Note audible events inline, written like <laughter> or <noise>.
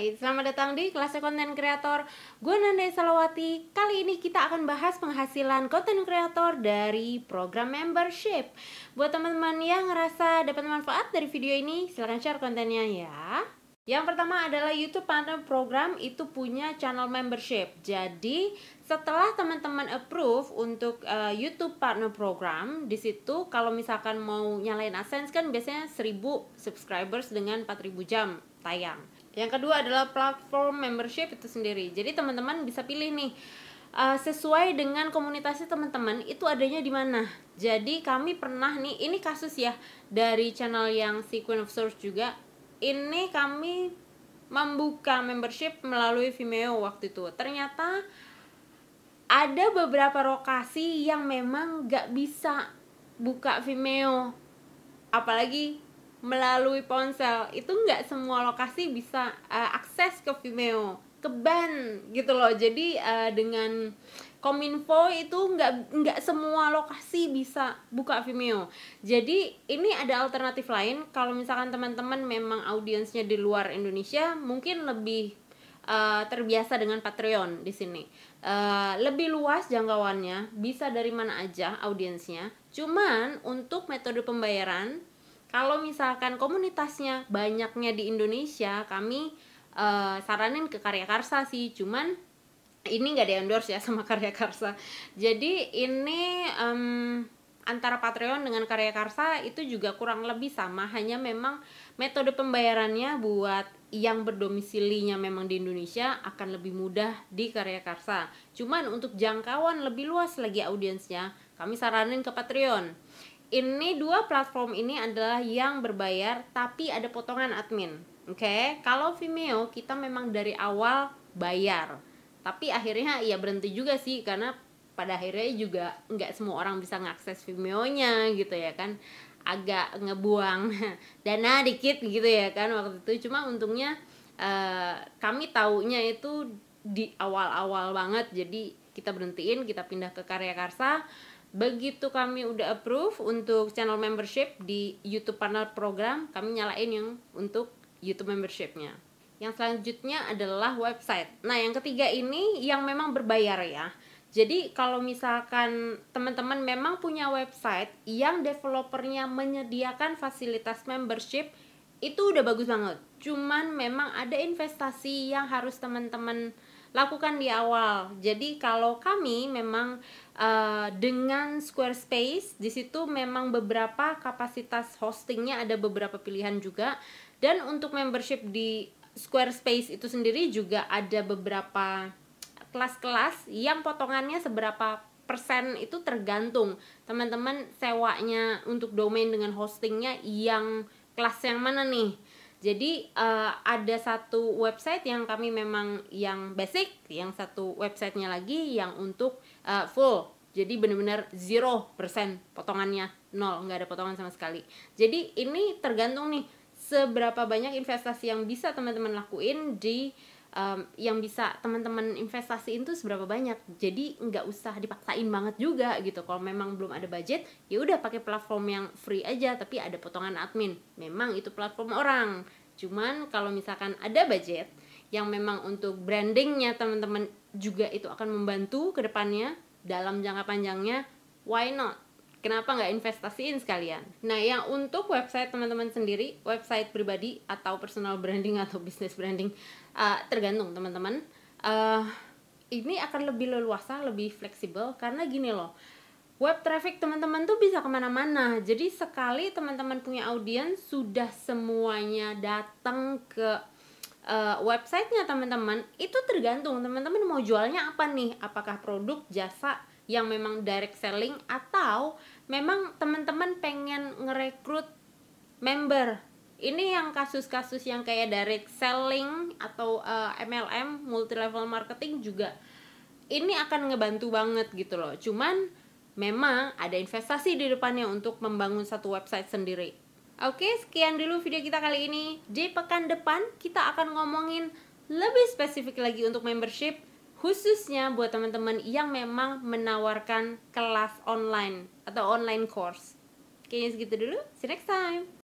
Hai, selamat datang di kelas konten kreator Gue Nanda Salawati. Kali ini kita akan bahas penghasilan konten kreator dari program membership. Buat teman-teman yang ngerasa dapat manfaat dari video ini Silahkan share kontennya ya yang pertama adalah YouTube Partner Program itu punya channel membership. Jadi setelah teman-teman approve untuk uh, YouTube Partner Program, di situ kalau misalkan mau nyalain AdSense kan biasanya 1000 subscribers dengan 4000 jam tayang. Yang kedua adalah platform membership itu sendiri. Jadi teman-teman bisa pilih nih uh, sesuai dengan komunitasnya teman-teman itu adanya di mana. Jadi kami pernah nih ini kasus ya dari channel yang si Queen of Source juga ini kami membuka membership melalui Vimeo waktu itu. Ternyata ada beberapa lokasi yang memang gak bisa buka Vimeo, apalagi melalui ponsel. Itu nggak semua lokasi bisa uh, akses ke Vimeo, ke band gitu loh. Jadi uh, dengan Kominfo itu nggak nggak semua lokasi bisa buka Vimeo. Jadi ini ada alternatif lain. Kalau misalkan teman-teman memang audiensnya di luar Indonesia, mungkin lebih uh, terbiasa dengan Patreon di sini. Uh, lebih luas jangkauannya, bisa dari mana aja audiensnya. Cuman untuk metode pembayaran, kalau misalkan komunitasnya banyaknya di Indonesia, kami uh, saranin ke Karya Karsa sih. Cuman ini nggak di endorse ya sama karya karsa. Jadi ini um, antara Patreon dengan karya karsa itu juga kurang lebih sama. Hanya memang metode pembayarannya buat yang berdomisilinya memang di Indonesia akan lebih mudah di karya karsa. Cuman untuk jangkauan lebih luas lagi audiensnya kami saranin ke Patreon. Ini dua platform ini adalah yang berbayar tapi ada potongan admin. Oke? Okay? kalau Vimeo kita memang dari awal bayar tapi akhirnya ya berhenti juga sih karena pada akhirnya juga nggak semua orang bisa ngakses Vimeo-nya gitu ya kan. Agak ngebuang <laughs> dana dikit gitu ya kan waktu itu. Cuma untungnya uh, kami taunya itu di awal-awal banget. Jadi kita berhentiin kita pindah ke karya karsa. Begitu kami udah approve untuk channel membership di YouTube partner program kami nyalain yang untuk YouTube membershipnya yang selanjutnya adalah website. Nah, yang ketiga ini yang memang berbayar ya. Jadi kalau misalkan teman-teman memang punya website yang developernya menyediakan fasilitas membership itu udah bagus banget. Cuman memang ada investasi yang harus teman-teman lakukan di awal. Jadi kalau kami memang uh, dengan Squarespace di situ memang beberapa kapasitas hostingnya ada beberapa pilihan juga dan untuk membership di Squarespace itu sendiri juga ada beberapa kelas-kelas yang potongannya seberapa persen itu tergantung teman-teman sewanya untuk domain dengan hostingnya yang kelas yang mana nih jadi uh, ada satu website yang kami memang yang basic, yang satu websitenya lagi yang untuk uh, full. Jadi benar-benar zero persen potongannya nol, nggak ada potongan sama sekali. Jadi ini tergantung nih seberapa banyak investasi yang bisa teman-teman lakuin di um, yang bisa teman-teman investasiin tuh seberapa banyak. Jadi nggak usah dipaksain banget juga gitu. Kalau memang belum ada budget ya udah pakai platform yang free aja tapi ada potongan admin. Memang itu platform orang. Cuman kalau misalkan ada budget yang memang untuk brandingnya teman-teman juga itu akan membantu ke depannya dalam jangka panjangnya why not Kenapa nggak investasiin sekalian? Nah, yang untuk website teman-teman sendiri, website pribadi atau personal branding atau business branding, uh, tergantung teman-teman. Uh, ini akan lebih leluasa, lebih fleksibel karena gini loh. Web traffic teman-teman tuh bisa ke mana-mana. Jadi sekali teman-teman punya audiens, sudah semuanya datang ke uh, websitenya teman-teman. Itu tergantung teman-teman mau jualnya apa nih? Apakah produk, jasa, yang memang direct selling atau memang teman-teman pengen ngerekrut member ini yang kasus-kasus yang kayak direct selling atau uh, eh, MLM multi level marketing juga ini akan ngebantu banget gitu loh cuman memang ada investasi di depannya untuk membangun satu website sendiri oke sekian dulu video kita kali ini di pekan depan kita akan ngomongin lebih spesifik lagi untuk membership khususnya buat teman-teman yang memang menawarkan kelas online atau online course. Kayaknya segitu dulu. See you next time.